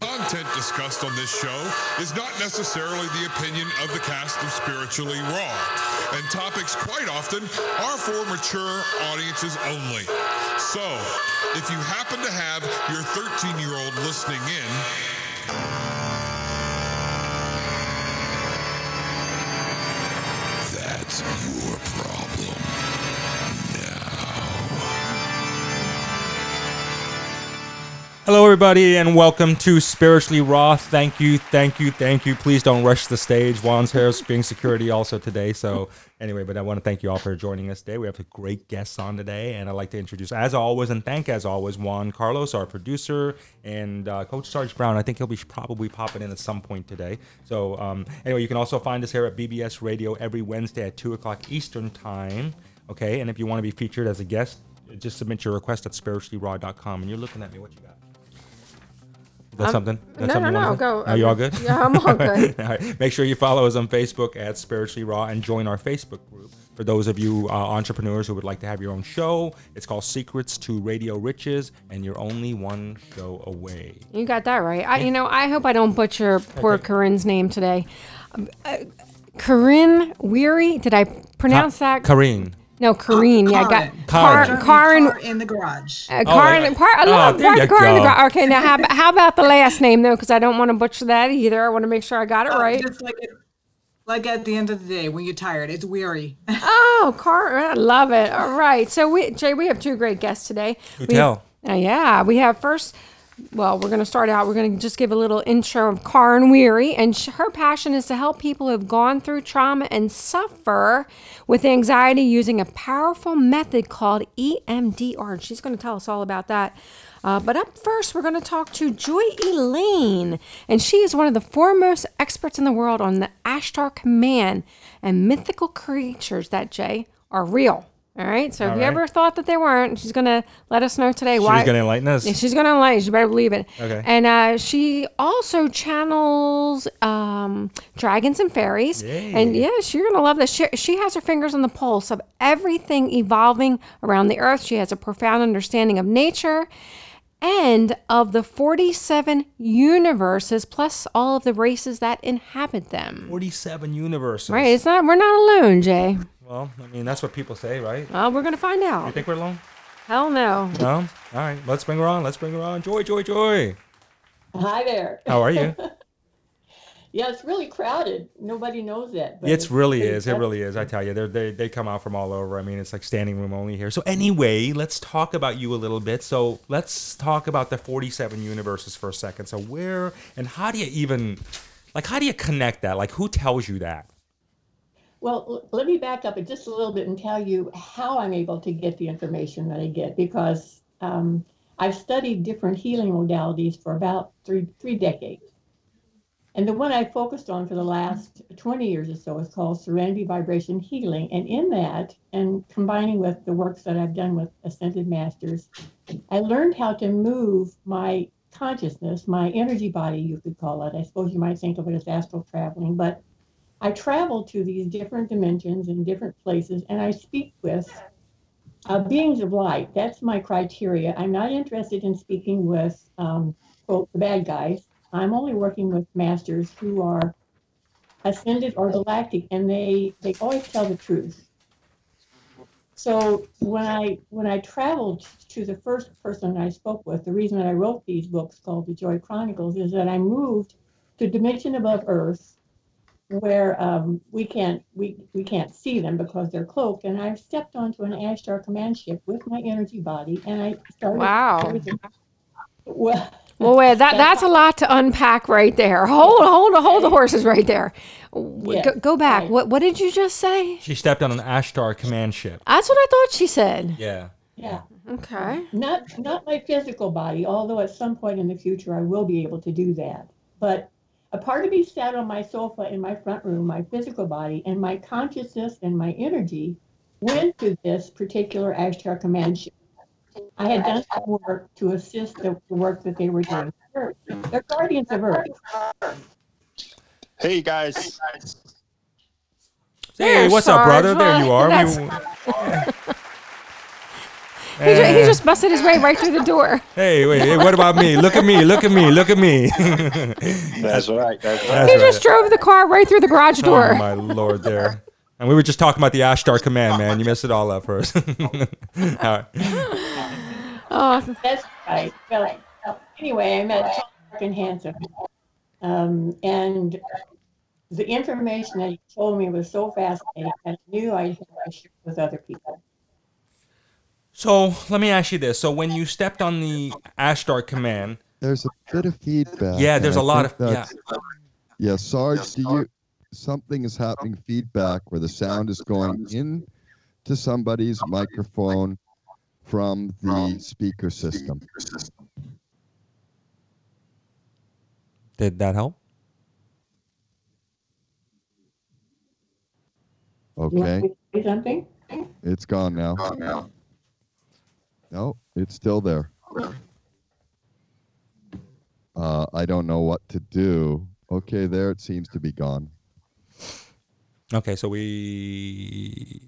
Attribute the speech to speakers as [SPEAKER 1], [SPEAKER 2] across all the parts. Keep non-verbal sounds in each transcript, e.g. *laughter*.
[SPEAKER 1] Content discussed on this show is not necessarily the opinion of the cast of Spiritually Raw, and topics quite often are for mature audiences only. So, if you happen to have your 13 year old listening in, that's your problem.
[SPEAKER 2] Hello, everybody, and welcome to Spiritually Raw. Thank you, thank you, thank you. Please don't rush the stage. Juan's here being security also today. So, anyway, but I want to thank you all for joining us today. We have a great guests on today, and I'd like to introduce, as always, and thank, as always, Juan Carlos, our producer, and uh, Coach Sarge Brown. I think he'll be probably popping in at some point today. So, um, anyway, you can also find us here at BBS Radio every Wednesday at 2 o'clock Eastern Time. Okay, and if you want to be featured as a guest, just submit your request at spirituallyraw.com. And you're looking at me. What you got? Got
[SPEAKER 3] Um,
[SPEAKER 2] something? Got
[SPEAKER 3] no,
[SPEAKER 2] something
[SPEAKER 3] no, no, go.
[SPEAKER 2] Are you all good?
[SPEAKER 3] Yeah, I'm all *laughs* good.
[SPEAKER 2] all right. Make sure you follow us on Facebook at Spiritually Raw and join our Facebook group. For those of you uh, entrepreneurs who would like to have your own show, it's called Secrets to Radio Riches, and you're only one show away.
[SPEAKER 3] You got that right. I, you know, I hope I don't butcher poor Corinne's name today. Um, uh, Corinne Weiri. Did I pronounce that?
[SPEAKER 2] Karine.
[SPEAKER 3] No, Corinne. yeah, I got
[SPEAKER 2] Karen.
[SPEAKER 3] Car-
[SPEAKER 4] Drive your car in the garage.
[SPEAKER 3] Uh, Karen,
[SPEAKER 2] yeah.
[SPEAKER 3] par, I
[SPEAKER 2] Oh,
[SPEAKER 3] love
[SPEAKER 2] there you
[SPEAKER 3] in the
[SPEAKER 2] go.
[SPEAKER 3] gra- Okay, now how, how about the last name though? Because I don't want to butcher that either. I want to make sure I got it
[SPEAKER 4] Oh,
[SPEAKER 3] right.
[SPEAKER 4] Just like it, like at the end of the day when you're tired, it's weary. *laughs*
[SPEAKER 3] Oh, Karen, I love it. All right, so we Jay, we have two great guests today.
[SPEAKER 2] Who
[SPEAKER 3] We-
[SPEAKER 2] tell?
[SPEAKER 3] Uh, yeah, we have first. Well, we're going to start out. We're going to just give a little intro of Karin Weiri, and sh- her passion is to help people who have gone through trauma and suffer with anxiety using a powerful method called EMDR. And she's going to tell us all about that. Uh, but up first, we're going to talk to Joy Elaine, and she is one of the foremost experts in the world on the Ashtar Command and mythical creatures that Jay are real. All right. So if you
[SPEAKER 2] right.
[SPEAKER 3] ever thought that they weren't, she's going to let us know today why.
[SPEAKER 2] She's going to enlighten us.
[SPEAKER 3] Yeah, she's gonna enlighten. You better believe it.
[SPEAKER 2] Okay.
[SPEAKER 3] And uh, she also channels um, dragons and fairies.
[SPEAKER 2] Yay.
[SPEAKER 3] And yes, you're gonna love this. She, she has her fingers on the pulse of everything evolving around the earth. She has a profound understanding of nature and of the 47 universes, plus all of the races that inhabit them.
[SPEAKER 2] 47 universes.
[SPEAKER 3] Right? It's not. We're not alone, Jay.
[SPEAKER 2] Well, I mean, that's what people say, right?
[SPEAKER 3] Well, we're gonna find out.
[SPEAKER 2] You think we're alone?
[SPEAKER 3] Hell no.
[SPEAKER 2] No? All right. Let's bring her on. Let's bring her on. Joy, Joy, Joy.
[SPEAKER 5] Hi there.
[SPEAKER 2] How are you? *laughs*
[SPEAKER 5] Yeah, it's really crowded. Nobody knows that. but
[SPEAKER 2] It really
[SPEAKER 5] pretty
[SPEAKER 2] is. It really is. I tell you, They're, they they come out from all over. I mean, it's like standing room only here. So anyway, let's talk about you a little bit. So let's talk about the 47 universes for a second. So where and how do you even, like, how do you connect that? Like, who tells you that?
[SPEAKER 5] Well, let me back up just a little bit and tell you how I'm able to get the information that I get because um, I've studied different healing modalities for about three three decades. And the one I focused on for the last 20 years or so is called Serenity Vibration Healing. And in that, and combining with the works that I've done with Ascended Masters, I learned how to move my consciousness, my energy body, you could call it. I suppose you might think of it as astral traveling, but I travel to these different dimensions and different places, and I speak with uh, beings of light. That's my criteria. I'm not interested in speaking with, um, quote, the bad guys. I'm only working with masters who are ascended or galactic, and they they always tell the truth. So when I when I traveled to the first person I spoke with, the reason that I wrote these books called the Joy Chronicles is that I moved to dimension above Earth, where um, we can't we we can't see them because they're cloaked, and I stepped onto an Ashtar command ship with my energy body, and I started.
[SPEAKER 3] Wow.
[SPEAKER 5] Well,
[SPEAKER 3] Well, wait, that that's a lot to unpack right there. Hold, hold, hold the horses right there. W-
[SPEAKER 5] Yes,
[SPEAKER 3] go, go back.
[SPEAKER 5] right.
[SPEAKER 3] What what did you just say?
[SPEAKER 2] She stepped on an Ashtar command ship.
[SPEAKER 3] That's what I thought she said.
[SPEAKER 2] Yeah.
[SPEAKER 5] yeah.
[SPEAKER 3] Okay.
[SPEAKER 5] Not not my physical body, although at some point in the future I will be able to do that. But a part of me sat on my sofa in my front room, my physical body, and my consciousness and my energy went to this particular Ashtar command ship. I had done some work to assist the, the work that they were doing. They're, they're guardians of Earth.
[SPEAKER 6] Hey guys,
[SPEAKER 2] Hey,
[SPEAKER 3] There,
[SPEAKER 2] what's up, brother? There you are.
[SPEAKER 3] That's-
[SPEAKER 2] We- *laughs*
[SPEAKER 3] He, ju- he just busted his way right through the door.
[SPEAKER 2] Hey, wait, hey, what about me? Look at me, look at me, look at me. *laughs*
[SPEAKER 6] That's right. That's right.
[SPEAKER 2] That's
[SPEAKER 3] He
[SPEAKER 2] right.
[SPEAKER 3] just drove the car right through the garage
[SPEAKER 2] Oh
[SPEAKER 3] door.
[SPEAKER 2] my lord, there. And we were just talking about the Ashtar command, man. You messed it all up first. *laughs* all right.
[SPEAKER 3] Oh,
[SPEAKER 5] That's right. Well, anyway, I met Tom Larkin Hansen. Um, and the information that he told me was so fascinating that I knew I had to share it with other people.
[SPEAKER 2] So let me ask you this: So when you stepped on the Ashtar command,
[SPEAKER 7] There's a bit of feedback.
[SPEAKER 2] yeah, there's
[SPEAKER 7] I
[SPEAKER 2] a lot of yeah.
[SPEAKER 7] Yeah, Sarge, do you something is happening feedback where the sound is going in to somebody's microphone from the speaker system.
[SPEAKER 2] Did that help?
[SPEAKER 7] Okay,
[SPEAKER 5] me to say something?
[SPEAKER 7] it's gone now. No, it's still there. Uh, I don't know what to do. Okay, there it seems to be gone.
[SPEAKER 2] Okay, so we.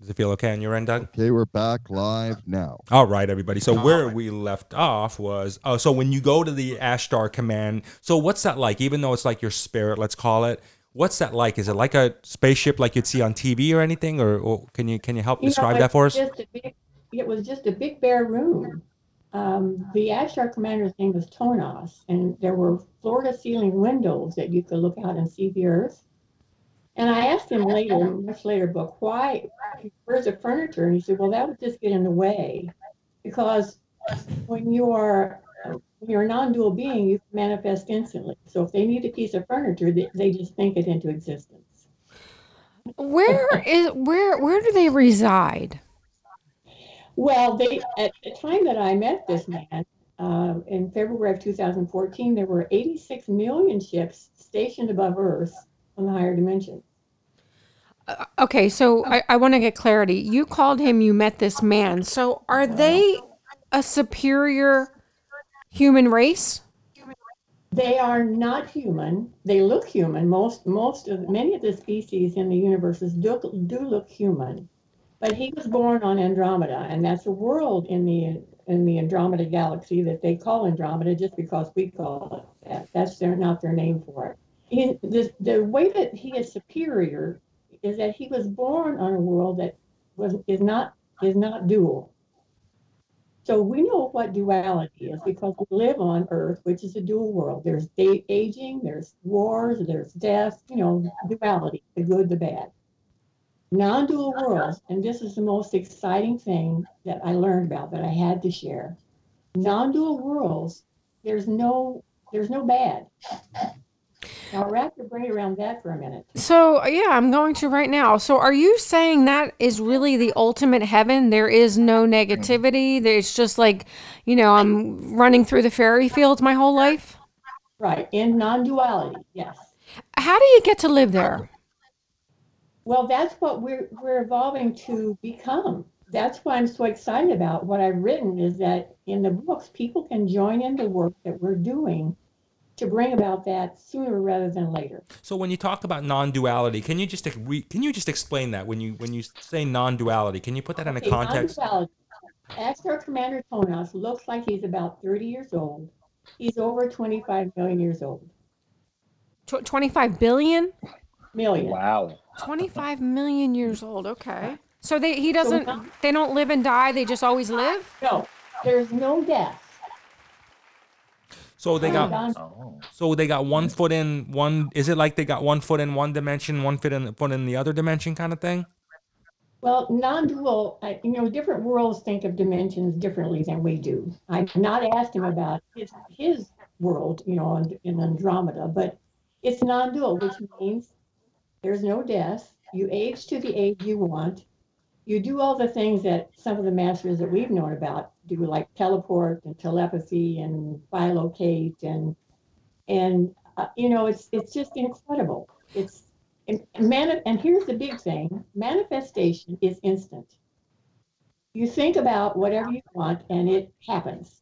[SPEAKER 2] Does it feel okay on your end, Doug?
[SPEAKER 7] Okay, we're back live now.
[SPEAKER 2] All right, everybody. So where we left off was oh, so when you go to the Ashtar command. So what's that like? Even though it's like your spirit, let's call it. What's that like? Is it like a spaceship like you'd see on TV or anything, or, or can you can you help
[SPEAKER 5] You
[SPEAKER 2] describe
[SPEAKER 5] it's
[SPEAKER 2] that for us?
[SPEAKER 5] Big, it was just a big bare room. Um, the Ashtar commander's name was Tonos, and there were floor-to-ceiling windows that you could look out and see the Earth. And I asked him later, in a much later book, why, where's the furniture? And he said, well, that would just get in the way, because when you are you're a non-dual being, you manifest instantly. So if they need a piece of furniture, they, they just think it into existence.
[SPEAKER 3] where is where where do they reside?
[SPEAKER 5] Well, they at the time that I met this man uh, in February of 2014, there were 86 million ships stationed above Earth on the higher dimension.
[SPEAKER 3] Okay, so I, I want to get clarity. You called him. You met this man. So are they a superior human race?
[SPEAKER 5] They are not human. They look human. Most most of many of the species in the universe do, do look human. But he was born on Andromeda, and that's a world in the in the Andromeda galaxy that they call Andromeda just because we call it that. That's their not their name for it. He, the, the way that he is superior is that he was born on a world that was is not is not dual. So we know what duality is because we live on Earth, which is a dual world. There's aging, there's wars, there's death, you know, duality, the good, the bad. Non dual worlds, and this is the most exciting thing that I learned about that I had to share. Non dual worlds, there's no there's no bad. Now wrap your brain around that for a minute.
[SPEAKER 3] So yeah, I'm going to right now. So are you saying that is really the ultimate heaven? There is no negativity. There's just like, you know, I'm running through the fairy fields my whole life.
[SPEAKER 5] Right, in non duality, yes.
[SPEAKER 3] How do you get to live there?
[SPEAKER 5] Well, that's what we're we're evolving to become. That's why I'm so excited about what I've written is that in the books, people can join in the work that we're doing to bring about that sooner rather than later.
[SPEAKER 2] So when you talk about non-duality, can you just re- can you just explain that when you when you say non-duality? Can you put that in a
[SPEAKER 5] Okay,
[SPEAKER 2] context?
[SPEAKER 5] non-duality. Ashtar Commander Tonos looks like he's about 30 years old. He's over 25 million years old.
[SPEAKER 3] Tw- 25 billion?
[SPEAKER 5] Million.
[SPEAKER 6] Wow.
[SPEAKER 3] 25 million years old. Okay. So they he doesn't
[SPEAKER 5] now-
[SPEAKER 3] they don't live and die, they just always live?
[SPEAKER 5] No, there's no death.
[SPEAKER 2] So they got
[SPEAKER 6] Oh.
[SPEAKER 2] so they got one foot in one. Is it like they got one foot in one dimension, one foot in foot in the other dimension, kind of thing?
[SPEAKER 5] Well, non-dual, uh, you know, different worlds think of dimensions differently than we do. I've not asked him about his his world, you know, in, in Andromeda, but it's non-dual, which means there's no death. You age to the age you want. You do all the things that some of the masters that we've known about do, like teleport and telepathy and bilocate and and uh, you know, it's it's just incredible. It's and, mani- and here's the big thing manifestation is instant. You think about whatever you want and it happens.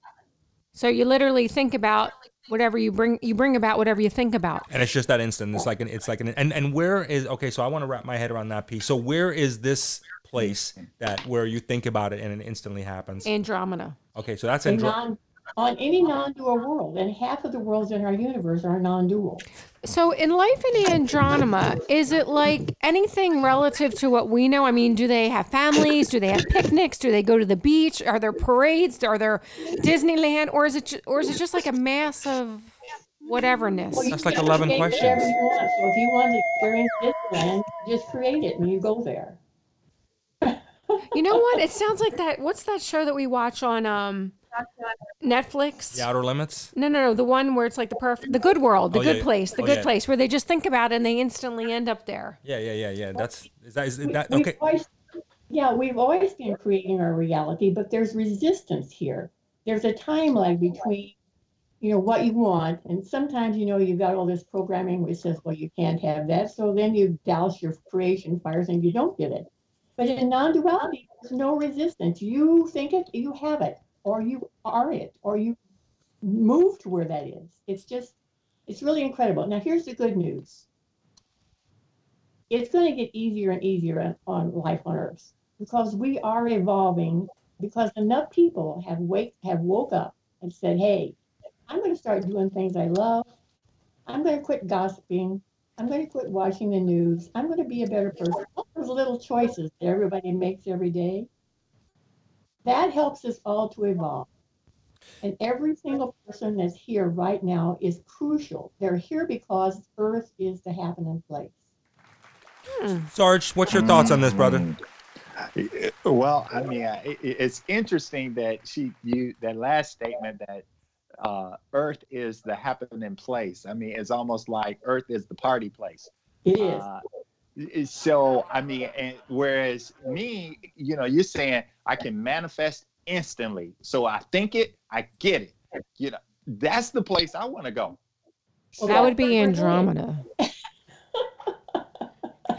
[SPEAKER 3] So you literally think about whatever you bring you bring about whatever you think about.
[SPEAKER 2] and it's just that instant. It's like an, it's like an, and and where is okay? So I want to wrap my head around that piece. So where is this place that where you think about it and it instantly happens?
[SPEAKER 3] Andromeda.
[SPEAKER 2] Okay, so that's
[SPEAKER 5] A
[SPEAKER 2] Andro-
[SPEAKER 5] non, on any non-dual world, and half of the worlds in our universe are non-dual.
[SPEAKER 3] So in life in Andromeda, is it like anything relative to what we know? I mean, do they have families? Do they have picnics? Do they go to the beach? Are there parades? Are there Disneyland? Or is it ju- or is it just like a mass of whateverness?
[SPEAKER 5] Well,
[SPEAKER 2] That's like 11 questions.
[SPEAKER 5] Whatever you want. So if you want to experience Disneyland, just create it and you go there.
[SPEAKER 3] You know what? It sounds like that. What's that show that we watch on um Netflix?
[SPEAKER 2] the outer limits.
[SPEAKER 3] No, no, no. The one where it's like the perfect, the good world, the
[SPEAKER 2] Oh,
[SPEAKER 3] good
[SPEAKER 2] yeah.
[SPEAKER 3] place, the
[SPEAKER 2] Oh,
[SPEAKER 3] good
[SPEAKER 2] yeah.
[SPEAKER 3] place, where they just think about it and they instantly end up there.
[SPEAKER 2] Yeah, yeah, yeah, yeah. That's is that is
[SPEAKER 5] We-
[SPEAKER 2] that
[SPEAKER 5] we've
[SPEAKER 2] okay?
[SPEAKER 5] always- yeah, we've always been creating our reality, but there's resistance here. There's a time lag between, you know, what you want, and sometimes you know you've got all this programming which says, well, you can't have that. So then you douse your creation fires and you don't get it. But in non-duality, there's no resistance. You think it, you have it, or you are it, or you move to where that is. It's just, it's really incredible. Now, here's the good news. It's going to get easier and easier on, on life on Earth because we are evolving. Because enough people have wake have woke up and said, "Hey, I'm going to start doing things I love. I'm going to quit gossiping. I'm going to quit watching the news. I'm going to be a better person." All those little choices that everybody makes every day. That helps us all to evolve. And every single person that's here right now is crucial. They're here because Earth is the happening place.
[SPEAKER 2] Sarge, what's your thoughts on this, brother?
[SPEAKER 6] Mm. Well, I mean, it's interesting that she you that last statement that uh, Earth is the happening place. I mean, it's almost like Earth is the party place.
[SPEAKER 5] It is.
[SPEAKER 6] Uh, i- so I mean, and whereas me, you know, you're saying I can manifest instantly. So I think it, I get it. You know, that's the place I want to go.
[SPEAKER 5] Well,
[SPEAKER 3] That would be
[SPEAKER 5] what we're doing.
[SPEAKER 3] Andromeda.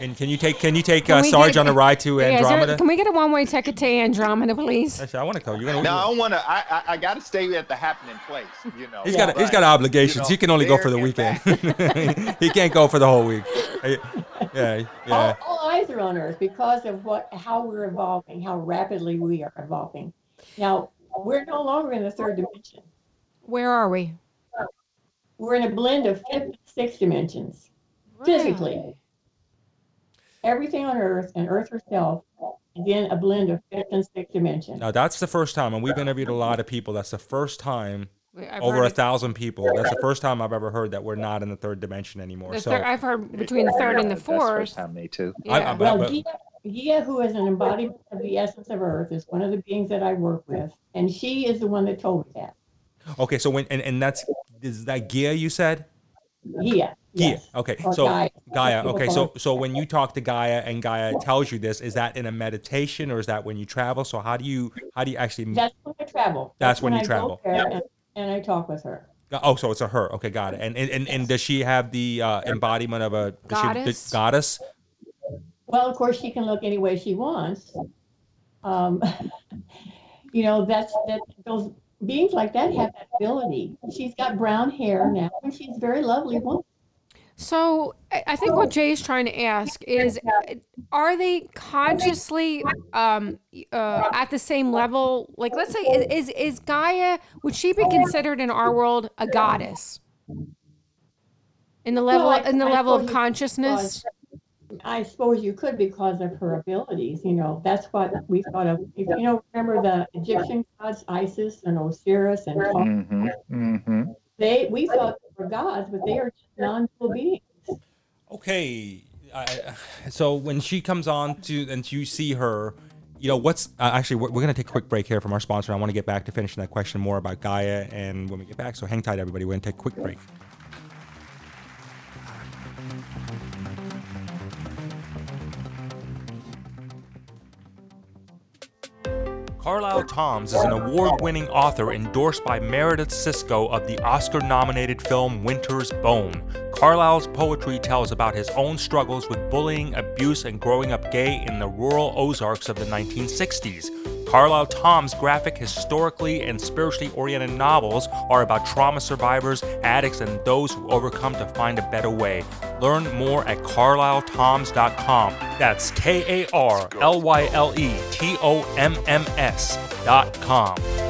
[SPEAKER 2] And can you take can you take
[SPEAKER 3] Can
[SPEAKER 2] uh, Sarge
[SPEAKER 3] get-
[SPEAKER 2] on a ride to
[SPEAKER 3] Yeah, there-
[SPEAKER 2] Andromeda?
[SPEAKER 3] can we get a one-way ticket to Andromeda, please?
[SPEAKER 2] Actually, I want to go. You're gonna.
[SPEAKER 6] No, I don't want to. I I, I got to stay at the happening place. You know,
[SPEAKER 2] He's got he's
[SPEAKER 6] But,
[SPEAKER 2] got obligations.
[SPEAKER 6] you know,
[SPEAKER 2] he can only go for the weekend. *laughs* he can't go for the whole week. Yeah, yeah.
[SPEAKER 5] All, all eyes are on Earth because of what how we're evolving, how rapidly we are evolving. Now we're no longer in the third dimension.
[SPEAKER 3] Where are we?
[SPEAKER 5] We're in a blend of fifth and sixth dimensions physically.
[SPEAKER 3] Really?
[SPEAKER 5] Everything on Earth and Earth herself is in a blend of fifth and sixth dimension.
[SPEAKER 2] Now that's the first time, and we've interviewed a lot of people. That's the first time
[SPEAKER 3] Wait, I've
[SPEAKER 2] over a thousand people. That's the first time I've ever heard that we're not in the third dimension anymore.
[SPEAKER 3] the
[SPEAKER 2] So
[SPEAKER 3] third- I've heard between the third and the fourth.
[SPEAKER 6] That's the first
[SPEAKER 3] fourth.
[SPEAKER 6] time me too.
[SPEAKER 2] I- I-
[SPEAKER 3] Yeah.
[SPEAKER 2] but-
[SPEAKER 5] Well,
[SPEAKER 2] but-
[SPEAKER 5] Gia, Gia, who is an embodiment of the essence of Earth, is one of the beings that I work with, and she is the one that told me that.
[SPEAKER 2] okay, so when and, and that's is that Gia you said?
[SPEAKER 5] Gia.
[SPEAKER 2] Gia.
[SPEAKER 5] Yes.
[SPEAKER 2] Okay,
[SPEAKER 5] Or
[SPEAKER 2] so
[SPEAKER 5] Gaia.
[SPEAKER 2] Gaia. Okay, so so when you talk to Gaia and Gaia tells you this, is that in a meditation or is that when you travel? So how do you how do you actually?
[SPEAKER 5] That's when I travel.
[SPEAKER 2] That's when you
[SPEAKER 5] I
[SPEAKER 2] travel.
[SPEAKER 5] there and, and I talk with her.
[SPEAKER 2] Oh, so it's a her. Okay, got it. And and, and, and does she have the uh, embodiment of a does she- the
[SPEAKER 3] Goddess?
[SPEAKER 2] goddess?
[SPEAKER 5] Well, of course, she can look any way she wants. Um, *laughs* you know, that's that those beings like that have that ability. She's got brown hair now, and she's a very lovely woman.
[SPEAKER 3] So I think what Jay is trying to ask is, are they consciously um, uh, at the same level? Like, let's say, is, is Gaia? Would she be considered in our world a goddess? In the level
[SPEAKER 5] I-
[SPEAKER 3] in the
[SPEAKER 5] I
[SPEAKER 3] level of consciousness.
[SPEAKER 5] I suppose you could because of her abilities. You know, that's what we thought of. If you know, remember the Egyptian gods, Isis and Osiris, and Thoth?
[SPEAKER 6] Mm-hmm. Mm-hmm.
[SPEAKER 5] they we thought they were gods, but they are just non-dual beings.
[SPEAKER 2] Okay. I, so when she comes on to and you see her, you know what's uh, actually we're, we're gonna take a quick break here from our sponsor. I want to get back to finishing that question more about Gaia, and when we get back, so hang tight, everybody. We're gonna take a quick break. Karlyle Tomms is an award winning author endorsed by Meredith Sisko of the Oscar nominated film Winter's Bone. Karlyle's poetry tells about his own struggles with bullying, abuse, and growing up gay in the rural Ozarks of the 1960s. Karlyle Tomm's graphic, historically and spiritually oriented novels are about trauma survivors, addicts, and those who overcome to find a better way. Learn more at karlyletomms.com. That's K A R L Y L E T O M M S.com.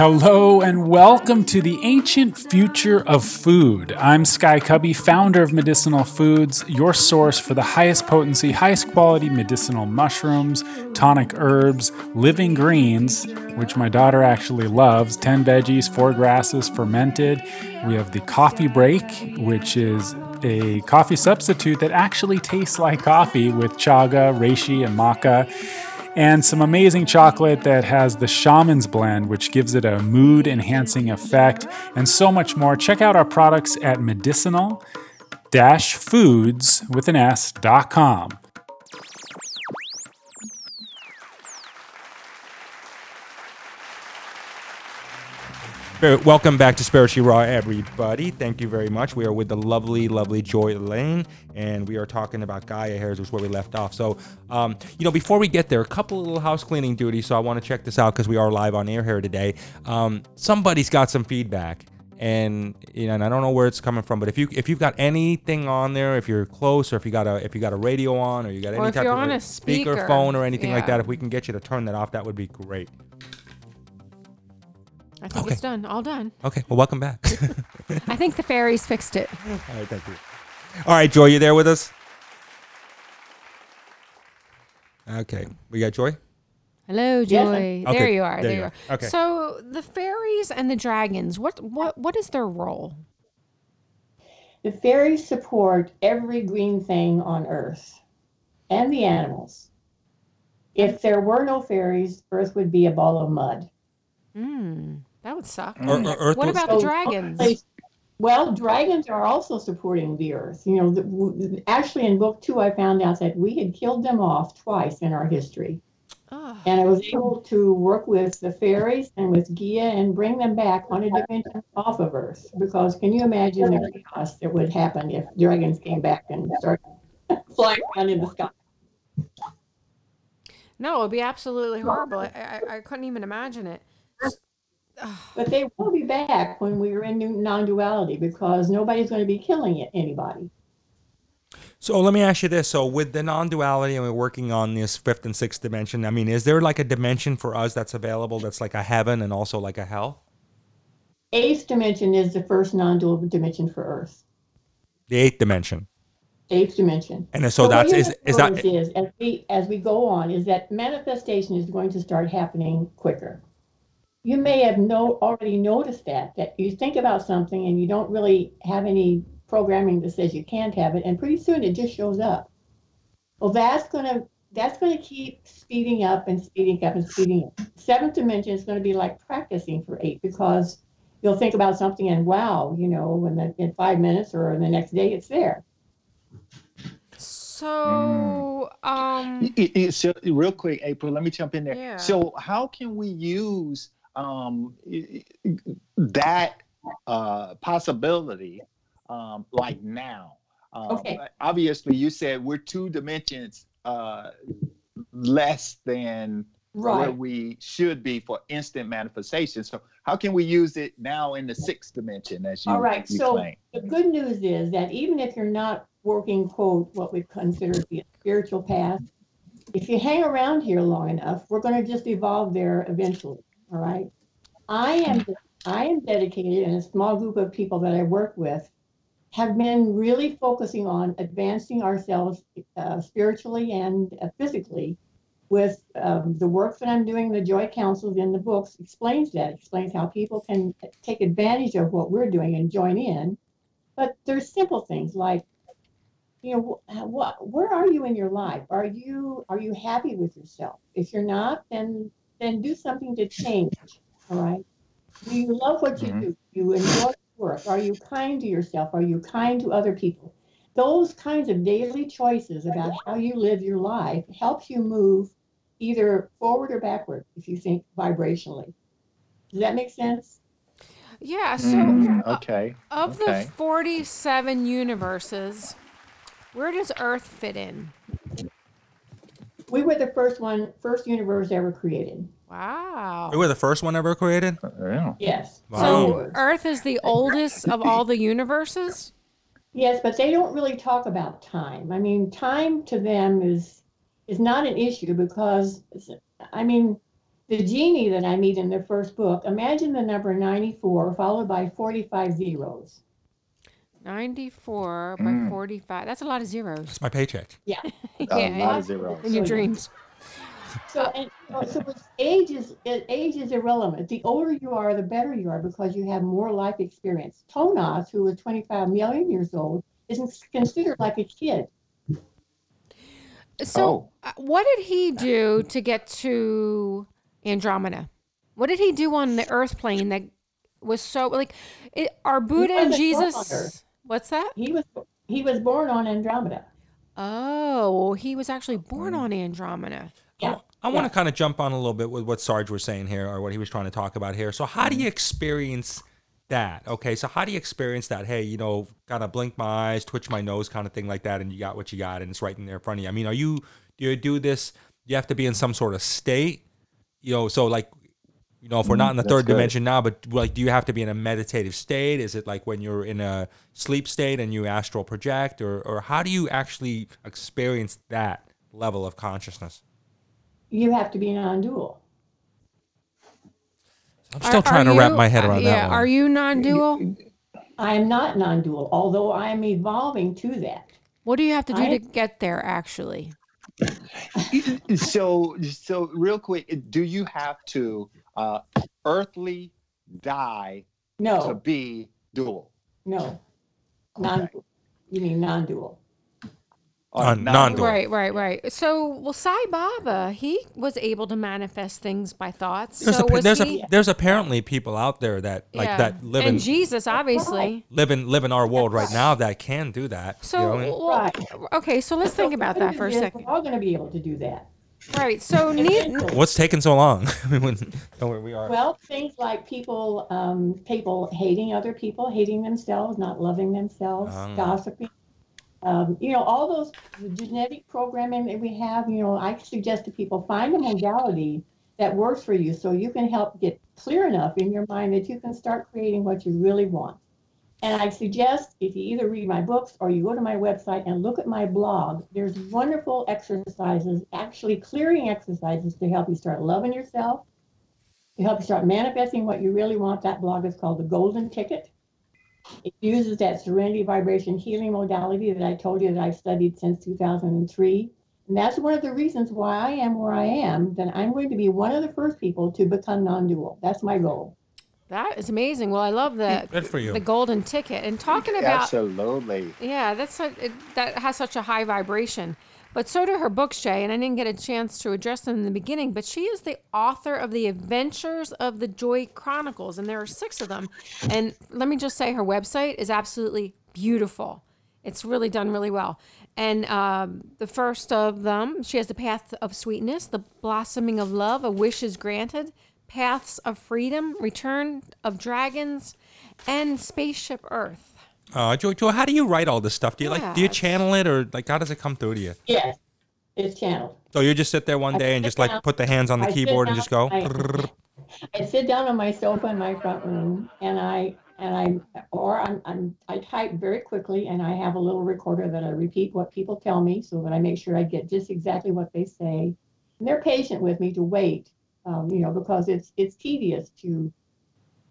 [SPEAKER 8] Hello and welcome to the ancient future of food. I'm Sky Cubby, founder of Medicinal Foods, your source for the highest potency, highest quality medicinal mushrooms, tonic herbs, living greens, which my daughter actually loves 10 veggies, 4 grasses, fermented. We have the coffee break, which is a coffee substitute that actually tastes like coffee with chaga, reishi, and maca and some amazing chocolate that has the shaman's blend, which gives it a mood enhancing effect, and so much more. Check out our products at medicinal foods with an S.com.
[SPEAKER 2] Welcome back to Spiritually Raw, everybody. Thank you very much. We are with the lovely, lovely Joy Elaine, and we are talking about Gaia hairs, which is where we left off. So, um, you know, before we get there, a couple of little house cleaning duties. So I want to check this out because we are live on air here today. Um, somebody's got some feedback, and you know, and I don't know where it's coming from, but if you if you've got anything on there, if you're close, or if you got a if you got a radio on, or you got
[SPEAKER 3] Or
[SPEAKER 2] any type of a
[SPEAKER 3] speaker.
[SPEAKER 2] phone or anything like that, if we can get you to turn that off, that would be great.
[SPEAKER 3] I think it's done. All done.
[SPEAKER 2] Okay, well, welcome back. *laughs*
[SPEAKER 3] I think the fairies fixed it. *laughs*
[SPEAKER 2] All right, thank you. All right, Joy, you there with us? Okay, we got Joy.
[SPEAKER 3] Hello,
[SPEAKER 5] Yes,
[SPEAKER 3] Joy.
[SPEAKER 5] I'm-
[SPEAKER 3] there
[SPEAKER 2] Okay,
[SPEAKER 3] you are.
[SPEAKER 2] there
[SPEAKER 3] There,
[SPEAKER 2] you
[SPEAKER 3] you
[SPEAKER 2] are.
[SPEAKER 3] are.
[SPEAKER 2] Okay.
[SPEAKER 3] So the fairies and the dragons. What what what is their role?
[SPEAKER 5] The fairies support every green thing on Earth and the animals. If there were no fairies, Earth would be a ball of mud.
[SPEAKER 3] Hmm. That would suck.
[SPEAKER 2] Or, or Earth
[SPEAKER 3] What
[SPEAKER 2] was-
[SPEAKER 3] about the
[SPEAKER 5] So-
[SPEAKER 3] dragons?
[SPEAKER 5] Well, dragons are also supporting the Earth. You know, the, w- actually, in book two, I found out that we had killed them off twice in our history.
[SPEAKER 3] Oh,
[SPEAKER 5] And I was able to work with the fairies and with Gia and bring them back on a dimension off of Earth. Because can you imagine the chaos that would happen if dragons came back and started *laughs* flying around in the sky?
[SPEAKER 3] no, it would be absolutely horrible. I, I, I couldn't even imagine it.
[SPEAKER 5] But they will be back when we are in new- non-duality because nobody's going to be killing it, anybody.
[SPEAKER 2] So let me ask you this: So with the non-duality, and we're working on this fifth and sixth dimension. I mean, is there like a dimension for us that's available that's like a heaven and also like a hell?
[SPEAKER 5] Eighth dimension is the first non-dual dimension for Earth.
[SPEAKER 2] The eighth dimension,
[SPEAKER 5] Eighth dimension.
[SPEAKER 2] and so
[SPEAKER 5] what
[SPEAKER 2] that's is is that
[SPEAKER 5] as we as we go on is that manifestation is going to start happening quicker. You may have no already noticed that that you think about something and you don't really have any programming that says you can't have it, and pretty soon it just shows up. Well, that's gonna that's gonna keep speeding up and speeding up and speeding up. Seventh dimension is going to be like practicing for eight because you'll think about something and wow, you know, when the, in five minutes or the next day it's there.
[SPEAKER 3] So, um,
[SPEAKER 6] Y- y- So, real quick, April, let me jump in there.
[SPEAKER 3] Yeah.
[SPEAKER 6] So, how can we use um, that uh, possibility um, like now? Um,
[SPEAKER 5] Okay.
[SPEAKER 6] Obviously, you said we're two dimensions uh, less than where we should be for instant manifestation. So, how can we use it now in the sixth dimension, as you,
[SPEAKER 5] All right,
[SPEAKER 6] you
[SPEAKER 5] so
[SPEAKER 6] claim?
[SPEAKER 5] the good news is that even if you're not working, quote, what we consider to be a spiritual path, if you hang around here long enough, we're going to just evolve there eventually. All right. I am I am dedicated, and a small group of people that I work with have been really focusing on advancing ourselves uh, spiritually and uh, physically. With um, the work that I'm doing, the Joy Councils in the books explains that, explains how people can take advantage of what we're doing and join in. But there's simple things like, you know, wh- what, where are you in your life? Are you are you happy with yourself? If you're not, then then do something to change. All right. Do you love what you
[SPEAKER 6] Mhm.
[SPEAKER 5] do? Do you enjoy work? Are you kind to yourself? Are you kind to other people? Those kinds of daily choices about how you live your life helps you move either forward or backward if you think vibrationally. Does that make sense?
[SPEAKER 3] yeah. So,
[SPEAKER 6] Mm,
[SPEAKER 3] uh,
[SPEAKER 6] okay.
[SPEAKER 3] of
[SPEAKER 6] okay.
[SPEAKER 3] the 47 universes, where does Earth fit in?
[SPEAKER 5] We were the first one, first universe ever created.
[SPEAKER 3] Wow.
[SPEAKER 2] We were the first one ever created.
[SPEAKER 6] Uh, yeah.
[SPEAKER 5] Yes.
[SPEAKER 2] Wow.
[SPEAKER 3] So Earth is the oldest of all the universes?
[SPEAKER 5] Yes, but they don't really talk about time. I mean, time to them is is not an issue because I mean, the genie that I meet in the first book, imagine the number 94 followed by 45 zeros.
[SPEAKER 3] 94 by
[SPEAKER 6] Mm.
[SPEAKER 3] 45. That's a lot of zeros.
[SPEAKER 2] That's my paycheck. *laughs* *laughs*
[SPEAKER 5] Yeah.
[SPEAKER 6] A lot of zeros.
[SPEAKER 3] in your dreams.
[SPEAKER 5] So and so it's- age is it- age is irrelevant. The older you are, the better you are because you have more life experience. Tonos, who was 25 million years old, isn't considered like a kid.
[SPEAKER 3] So,
[SPEAKER 6] Oh.
[SPEAKER 3] uh, what did he do to get to Andromeda? What did he do on the Earth plane that was so like? It, are Buddha and
[SPEAKER 5] wasn't born on
[SPEAKER 3] Jesus?
[SPEAKER 5] Earth.
[SPEAKER 3] What's that?
[SPEAKER 5] He was he was born on Andromeda.
[SPEAKER 3] Oh, he was actually born mm. on Andromeda.
[SPEAKER 5] Yeah.
[SPEAKER 2] I want
[SPEAKER 5] yeah.
[SPEAKER 2] to kind of jump on a little bit with what Sarge was saying here, or what he was trying to talk about here. So, how do mm-hmm. you experience that? Okay, so how do you experience that? Hey, you know, kind of blink my eyes, twitch my nose, kind of thing like that, and you got what you got, and it's right in there in front of you. I mean, are you do you do this? You have to be in some sort of state, you know. So, like, you know, if we're not in the
[SPEAKER 6] That's
[SPEAKER 2] third
[SPEAKER 6] good.
[SPEAKER 2] dimension now, but like, do you have to be in a meditative state? Is it like when you're in a sleep state and you astral project, or or how do you actually experience that level of consciousness?
[SPEAKER 5] You have to be non-dual.
[SPEAKER 2] I'm still
[SPEAKER 3] Are-
[SPEAKER 2] trying
[SPEAKER 3] are
[SPEAKER 2] to wrap
[SPEAKER 3] you-
[SPEAKER 2] my head
[SPEAKER 3] uh,
[SPEAKER 2] around
[SPEAKER 3] yeah,
[SPEAKER 2] that one.
[SPEAKER 3] Are you non-dual?
[SPEAKER 5] I am not non-dual, although I am evolving to that.
[SPEAKER 3] What do you have to do
[SPEAKER 5] I-
[SPEAKER 3] to get there? Actually, *laughs*
[SPEAKER 6] so so real quick do you have to uh earthly die
[SPEAKER 5] no.
[SPEAKER 6] to be dual
[SPEAKER 5] no, non. You mean non-dual?
[SPEAKER 6] Or
[SPEAKER 2] Non-
[SPEAKER 6] not
[SPEAKER 2] non-dual.
[SPEAKER 3] right, right, right. So, well, Sai Baba, he was able to manifest things by thoughts.
[SPEAKER 2] There's,
[SPEAKER 3] so
[SPEAKER 2] a, there's,
[SPEAKER 3] he?
[SPEAKER 2] a, there's apparently people out there that like
[SPEAKER 3] yeah.
[SPEAKER 2] that live in
[SPEAKER 3] and Jesus, obviously.
[SPEAKER 2] live in live in our world right now that can do that.
[SPEAKER 3] So,
[SPEAKER 2] you know what I mean?
[SPEAKER 3] well,
[SPEAKER 5] Right.
[SPEAKER 3] okay, so let's think about that for a second.
[SPEAKER 5] We're all going to be able to do that.
[SPEAKER 3] Right. So, need,
[SPEAKER 2] What's taking so long? *laughs* I mean, when, know where we are.
[SPEAKER 5] Well, things like people, um, people hating other people, hating themselves, not loving themselves,
[SPEAKER 2] Ah.
[SPEAKER 5] gossiping. Um, you know, all those the genetic programming that we have. You know, I suggest to people find a modality that works for you, so you can help get clear enough in your mind that you can start creating what you really want. And I suggest if you either read my books or you go to my website and look at my blog, there's wonderful exercises, actually clearing exercises to help you start loving yourself, to help you start manifesting what you really want. That blog is called The Golden Ticket. It uses that serenity vibration healing modality that I told you that I've studied since 2003. And that's one of the reasons why I am where I am, that I'm going to be one of the first people to become non dual. That's my goal.
[SPEAKER 3] That is amazing. Well, I love the
[SPEAKER 2] Good for you.
[SPEAKER 3] the golden ticket and talking about
[SPEAKER 6] absolutely
[SPEAKER 3] Yeah, that's a, it, that has such a high vibration. But so do her books, Jay, and I didn't get a chance to address them in the beginning. But she is the author of the Adventures of the Joy Chronicles, and there are six of them. And let me just say, her website is absolutely beautiful. It's really done really well. And um, the first of them, she has the Path of Sweetness, the Blossoming of Love, A Wish is Granted, Paths of Freedom, Return of Dragons, and Spaceship Earth.
[SPEAKER 2] Uh, Joy, Joy, how do you write all this stuff? Do you like do you
[SPEAKER 3] Yeah.
[SPEAKER 2] channel it or like how does it come through to you?
[SPEAKER 5] Yes, it's channeled.
[SPEAKER 2] So you just sit there one
[SPEAKER 5] I
[SPEAKER 2] day and
[SPEAKER 5] sit
[SPEAKER 2] just like
[SPEAKER 5] down-
[SPEAKER 2] put the hands on the
[SPEAKER 5] I sit
[SPEAKER 2] keyboard and just go.
[SPEAKER 5] I- I sit down on my sofa in my front room and I and I or I'm, I'm I type very quickly and I have a little recorder that I repeat what people tell me so that I make sure I get just exactly what they say. And they're patient with me to wait, um, you know, because it's it's tedious to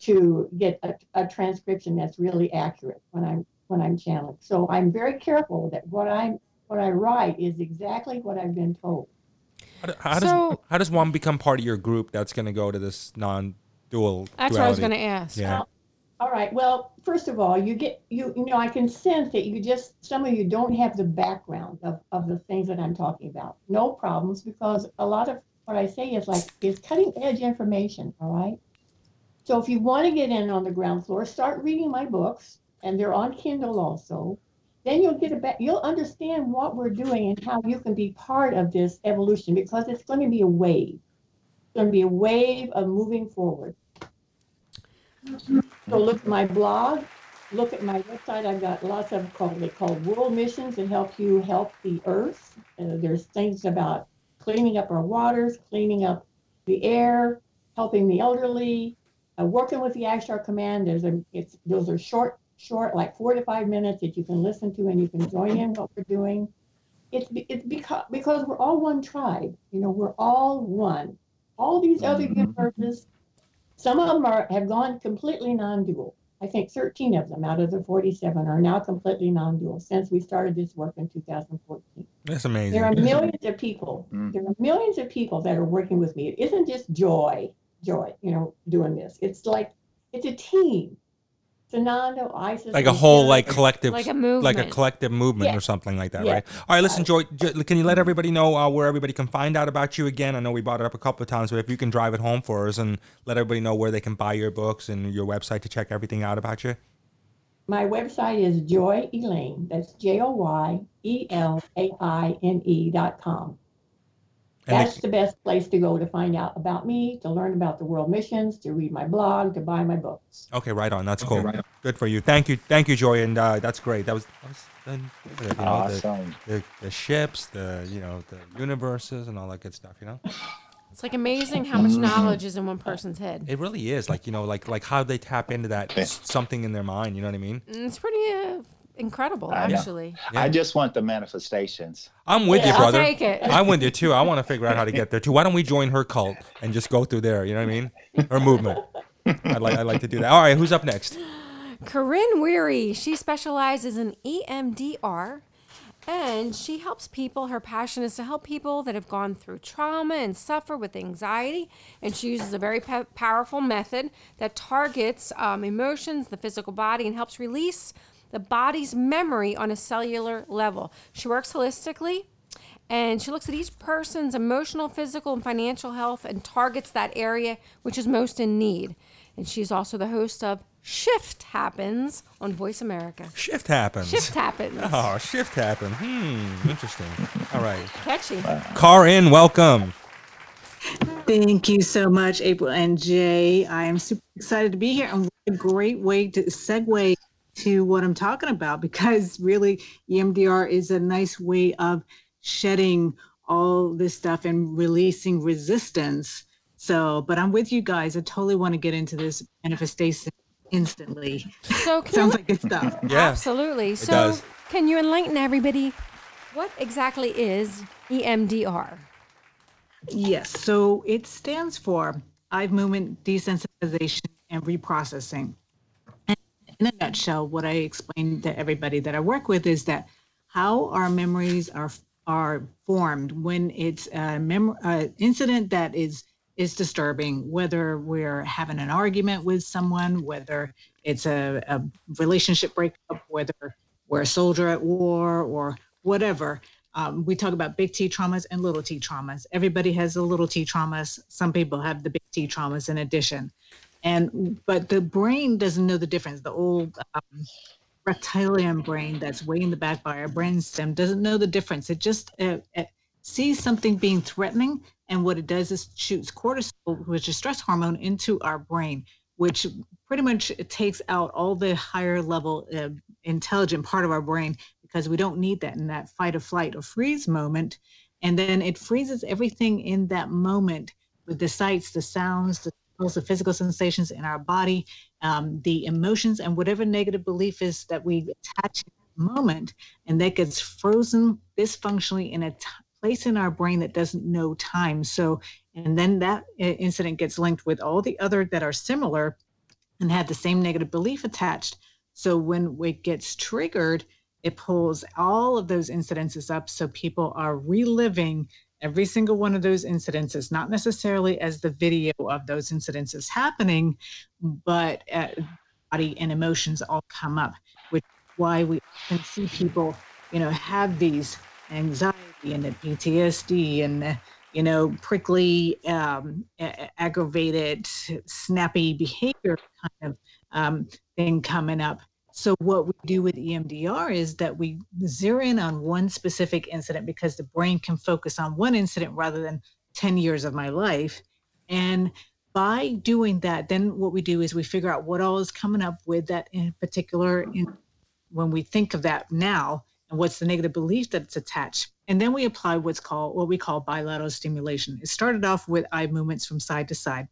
[SPEAKER 5] to get a, a transcription that's really accurate when I'm when I'm channeling. So I'm very careful that what I'm what I write is exactly what I've been told.
[SPEAKER 2] How, do- how does
[SPEAKER 3] So-
[SPEAKER 2] how does one become part of your group that's going to go to this non-dual?
[SPEAKER 3] That's what I was going to ask.
[SPEAKER 2] Yeah.
[SPEAKER 5] All right. Well, first of all, you get you you know I can sense that you just some of you don't have the background of of the things that I'm talking about. No problems because a lot of what I say is like is cutting edge information. All right. So if you want to get in on the ground floor, start reading my books, and they're on Kindle also. Then you'll get a back. You'll understand what we're doing and how you can be part of this evolution because it's going to be a wave. It's going to be a wave of moving forward. So look at my blog, look at my website. I've got lots of called they call world missions that help you help the earth. Uh, there's things about cleaning up our waters, cleaning up the air, helping the elderly, uh, working with the Ashtar Command. There's a, it's those are short, short, like four to five minutes that you can listen to and you can join in what we're doing. It's it's because because we're all one tribe. You know, we're all one. All these other
[SPEAKER 6] Mhm.
[SPEAKER 5] universes, some of them are have gone completely non-dual. I think 13 of them out of the 47 are now completely non-dual since we started this work in 2014.
[SPEAKER 2] That's amazing.
[SPEAKER 5] There are millions of people.
[SPEAKER 6] Mm.
[SPEAKER 5] There are millions of people that are working with me. It isn't just joy, joy, you know, doing this. It's like it's a team. Sananda, Isis,
[SPEAKER 2] like a whole like collective
[SPEAKER 3] Like a
[SPEAKER 2] like a collective movement
[SPEAKER 5] Yeah.
[SPEAKER 2] or something like that
[SPEAKER 5] Yeah.
[SPEAKER 2] right all right listen joy J- can you let everybody know uh, where everybody can find out about you again i know we brought it up a couple of times but if you can drive it home for us and let everybody know where they can buy your books and your website to check everything out about you
[SPEAKER 5] My website is Joy Elaine. That's J O Y E L A I N E dot com.
[SPEAKER 2] And
[SPEAKER 5] That's
[SPEAKER 2] they-
[SPEAKER 5] the best place to go to find out about me, to learn about the world missions, to read my blog, to buy my books.
[SPEAKER 2] okay right on that's
[SPEAKER 6] Okay,
[SPEAKER 2] cool
[SPEAKER 6] right on.
[SPEAKER 2] good for you thank you thank you joy and uh, that's great that was, that was you know,
[SPEAKER 6] Awesome.
[SPEAKER 2] the, the ships the you know the universes and all that good stuff you know
[SPEAKER 3] It's like amazing how much knowledge is in one person's head.
[SPEAKER 2] it really is like you know like like how they tap into that something in their mind you know what i mean
[SPEAKER 3] Mm, It's pretty uh, incredible,
[SPEAKER 6] I know.
[SPEAKER 3] actually.
[SPEAKER 6] I just want the manifestations.
[SPEAKER 2] i'm with you
[SPEAKER 3] I'll
[SPEAKER 2] brother
[SPEAKER 3] take it.
[SPEAKER 2] I'm with you too. I want to figure out how to get there too. Why don't we join her cult and just go through there? You know what I mean? Her movement. I'd like I'd like to do that. All right, who's up next?
[SPEAKER 3] Corinne Weiri. She specializes in EMDR and she helps people. Her passion is to help people that have gone through trauma and suffer with anxiety. And she uses a very po- powerful method that targets um, emotions, the physical body, and helps release the body's memory on a cellular level. She works holistically and she looks at each person's emotional, physical, and financial health and targets that area which is most in need. And she's also the host of Shift Happens on Voice America.
[SPEAKER 2] Shift happens.
[SPEAKER 3] Shift Happens. *laughs*
[SPEAKER 2] Oh, shift happen. Hmm. Interesting. All right.
[SPEAKER 3] Catchy.
[SPEAKER 2] Karin, welcome.
[SPEAKER 4] Thank you so much, April and Jay. I am super excited to be here and what a great way to segue to what I'm talking about because really EMDR is a nice way of shedding all this stuff and releasing resistance. So, but I'm with you guys. I totally want to get into this manifestation instantly.
[SPEAKER 3] So
[SPEAKER 4] Sounds
[SPEAKER 3] you,
[SPEAKER 4] like good stuff.
[SPEAKER 2] Yeah.
[SPEAKER 3] absolutely. So
[SPEAKER 2] does.
[SPEAKER 3] can you enlighten everybody? What exactly is EMDR?
[SPEAKER 4] Yes. So it stands for eye movement desensitization and reprocessing. In a nutshell, what I explain to everybody that I work with is that how our memories are are formed when it's a mem- uh, incident that is is disturbing, whether we're having an argument with someone, whether it's a, a relationship breakup, whether we're a soldier at war or whatever. Um, we talk about big T traumas and little T traumas. Everybody has the little T traumas. Some people have the big T traumas in addition. And but the brain doesn't know the difference. The old um, reptilian brain that's way in the back by our brainstem doesn't know the difference. It just uh, uh, sees something being threatening, and what it does is shoots cortisol, which is stress hormone, into our brain, which pretty much takes out all the higher level uh, intelligent part of our brain because we don't need that in that fight or flight or freeze moment. And then it freezes everything in that moment with the sights, the sounds, the the physical sensations in our body, um, the emotions, and whatever negative belief is that we attach in that moment. And that gets frozen dysfunctionally in a t- place in our brain that doesn't know time. So, and then that incident gets linked with all the other that are similar and have the same negative belief attached. So when it gets triggered, it pulls all of those incidences up. So people are reliving every single one of those incidences, not necessarily as the video of those incidences happening, but uh, body and emotions all come up, which is why we can see people, you know, have these anxiety and the PTSD and the, you know, prickly, um, a- aggravated, snappy behavior kind of um, thing coming up. So what we do with EMDR is that we zero in on one specific incident because the brain can focus on one incident rather than 10 years of my life. And by doing that, then what we do is we figure out what all is coming up with that in particular in, when we think of that now and what's the negative belief that's attached. And then we apply what's called what we call bilateral stimulation. It started off with eye movements from side to side.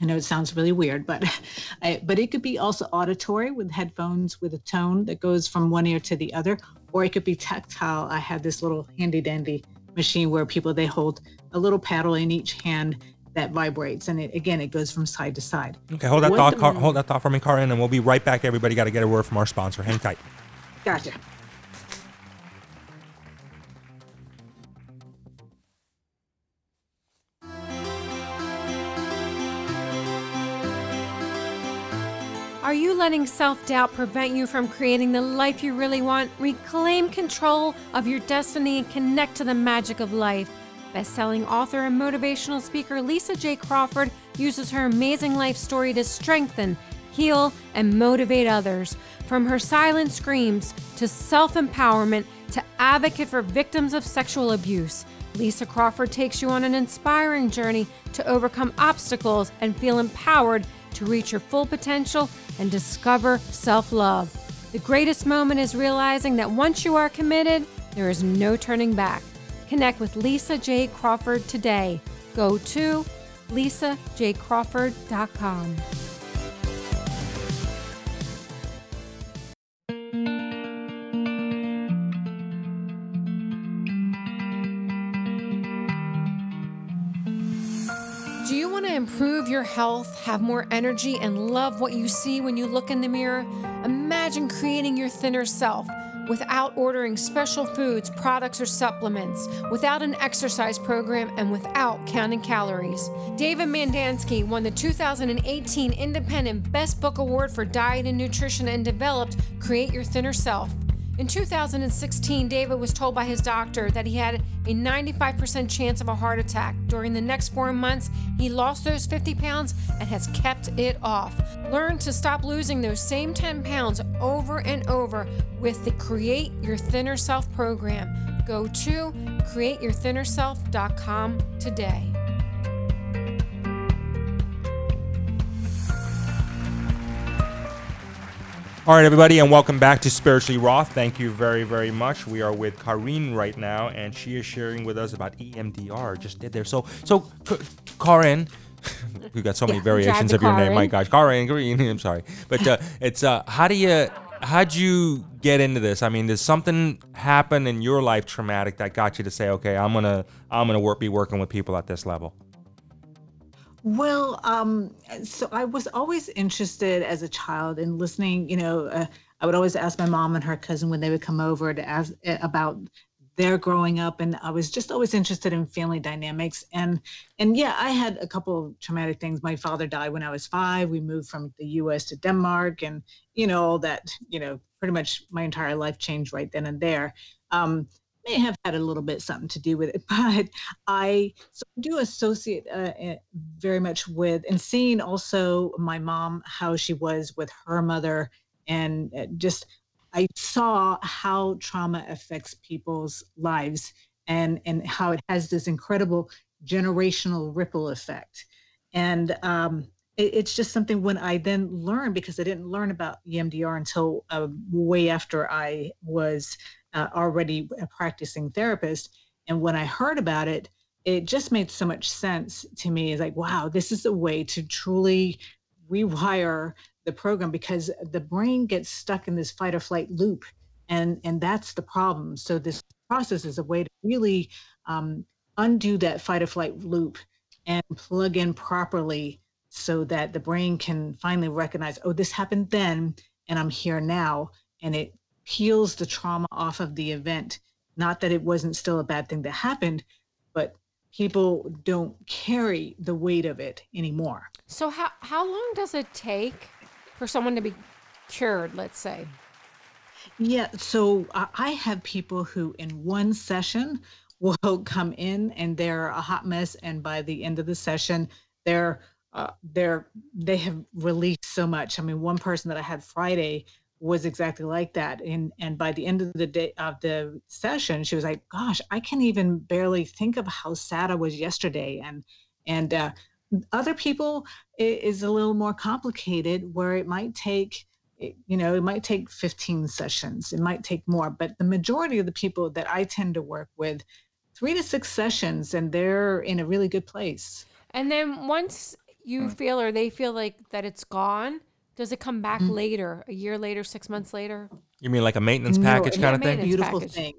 [SPEAKER 4] I know it sounds really weird, but *laughs* I, but it could be also auditory with headphones with a tone that goes from one ear to the other, or it could be tactile. I have this little handy dandy machine where people they hold a little paddle in each hand that vibrates, and it again it goes from side to side.
[SPEAKER 2] Okay, hold that thought. Car- hold that thought for me, Karin, and we'll be right back. Everybody got to get a word from our sponsor. Hang tight.
[SPEAKER 4] Gotcha.
[SPEAKER 3] Are you letting self doubt prevent you from creating the life you really want? Reclaim control of your destiny and connect to the magic of life. Best selling author and motivational speaker Lisa J. Crawford uses her amazing life story to strengthen, heal, and motivate others. From her silent screams to self empowerment to advocate for victims of sexual abuse. Lisa Crawford takes you on an inspiring journey to overcome obstacles and feel empowered to reach your full potential and discover self love. The greatest moment is realizing that once you are committed, there is no turning back. Connect with Lisa J. Crawford today. Go to lisajcrawford.com. improve your health, have more energy, and love what you see when you look in the mirror? Imagine creating your thinner self without ordering special foods, products, or supplements, without an exercise program, and without counting calories. David Mandansky won the 2018 Independent Best Book Award for Diet and Nutrition and developed Create Your Thinner Self. In 2016, David was told by his doctor that he had a 95% chance of a heart attack. During the next four months, he lost those 50 pounds and has kept it off. Learn to stop losing those same 10 pounds over and over with the Create Your Thinner Self program. Go to createyourthinnerself.com today.
[SPEAKER 2] All right, everybody, and welcome back to Spiritually Raw. Thank you very, very much. We are with Karin right now, and she is sharing with us about EMDR. Just did there. So, so K- Karin, *laughs* we got so many
[SPEAKER 3] Yeah,
[SPEAKER 2] variations of your name. My gosh, Karin Green. *laughs* I'm sorry, but uh, it's uh, how do you? How'd you get into this? I mean, did something happen in your life traumatic that got you to say, okay, I'm gonna, I'm gonna work, be working with people at this level?
[SPEAKER 4] Well, um, so I was always interested as a child in listening. You know, uh, I would always ask my mom and her cousin when they would come over to ask uh, about their growing up, and I was just always interested in family dynamics. And and yeah, I had a couple of traumatic things. My father died when I was five. We moved from the U.S. to Denmark, and you know all that. You know, pretty much my entire life changed right then and there. Um, may have had a little bit something to do with it, *laughs* but I do associate uh, uh, very much with and seeing also my mom how she was with her mother and uh, just I saw how trauma affects people's lives and and how it has this incredible generational ripple effect. And um it- it's just something when I then learned because I didn't learn about EMDR until uh, way after I was uh, already a practicing therapist. And when I heard about it, it just made so much sense to me. It's like, wow, this is a way to truly rewire the program because the brain gets stuck in this fight or flight loop. And, and that's the problem. So this process is a way to really um, undo that fight or flight loop and plug in properly so that the brain can finally recognize, oh, this happened then, and I'm here now. And it peels the trauma off of the event. Not that it wasn't still a bad thing that happened, but people don't carry the weight of it anymore.
[SPEAKER 3] So how how long does it take for someone to be cured, let's say?
[SPEAKER 4] Yeah, so I I have people who in one session *laughs* will come in and they're a hot mess, and by the end of the session, they're uh, they're they have released so much. I mean, one person that I had Friday was exactly like that, and and by the end of the day of the session, she was like, "Gosh, I can't even barely think of how sad I was yesterday," and and uh, other people it is a little more complicated, where it might take you know, it might take 15 sessions, it might take more, but the majority of the people that I tend to work with, three to six sessions, and they're in a really good place.
[SPEAKER 3] And then once you
[SPEAKER 4] Mm.
[SPEAKER 3] feel or they feel like that it's gone, does it come back
[SPEAKER 4] Mm.
[SPEAKER 3] later, a year later, six months later?
[SPEAKER 2] You mean like a maintenance
[SPEAKER 4] No,
[SPEAKER 2] package
[SPEAKER 4] and
[SPEAKER 2] kind of
[SPEAKER 3] Yeah,
[SPEAKER 2] thing?
[SPEAKER 3] maintenance
[SPEAKER 4] beautiful
[SPEAKER 3] package.
[SPEAKER 4] thing.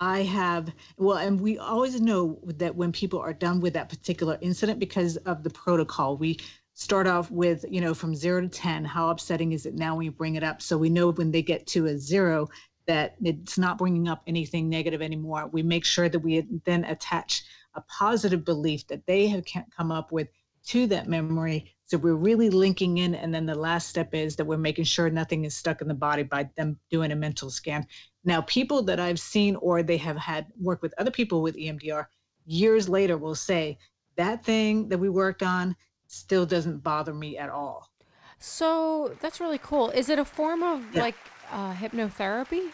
[SPEAKER 4] I have well, and we always know that when people are done with that particular incident because of the protocol. We start off with you know from zero to ten. How upsetting is it now when you bring it up? So we know when they get to a zero that it's not bringing up anything negative anymore. We make sure that we then attach a positive belief that they have ca- come up with to that memory. So we're really linking in, and then the last step is that we're making sure nothing is stuck in the body by them doing a mental scan. Now, people that I've seen or they have had work with other people with EMDR years later will say that thing that we worked on still doesn't bother me at all.
[SPEAKER 3] So that's really cool. Is it a form of
[SPEAKER 4] Yeah.
[SPEAKER 3] like uh, hypnotherapy?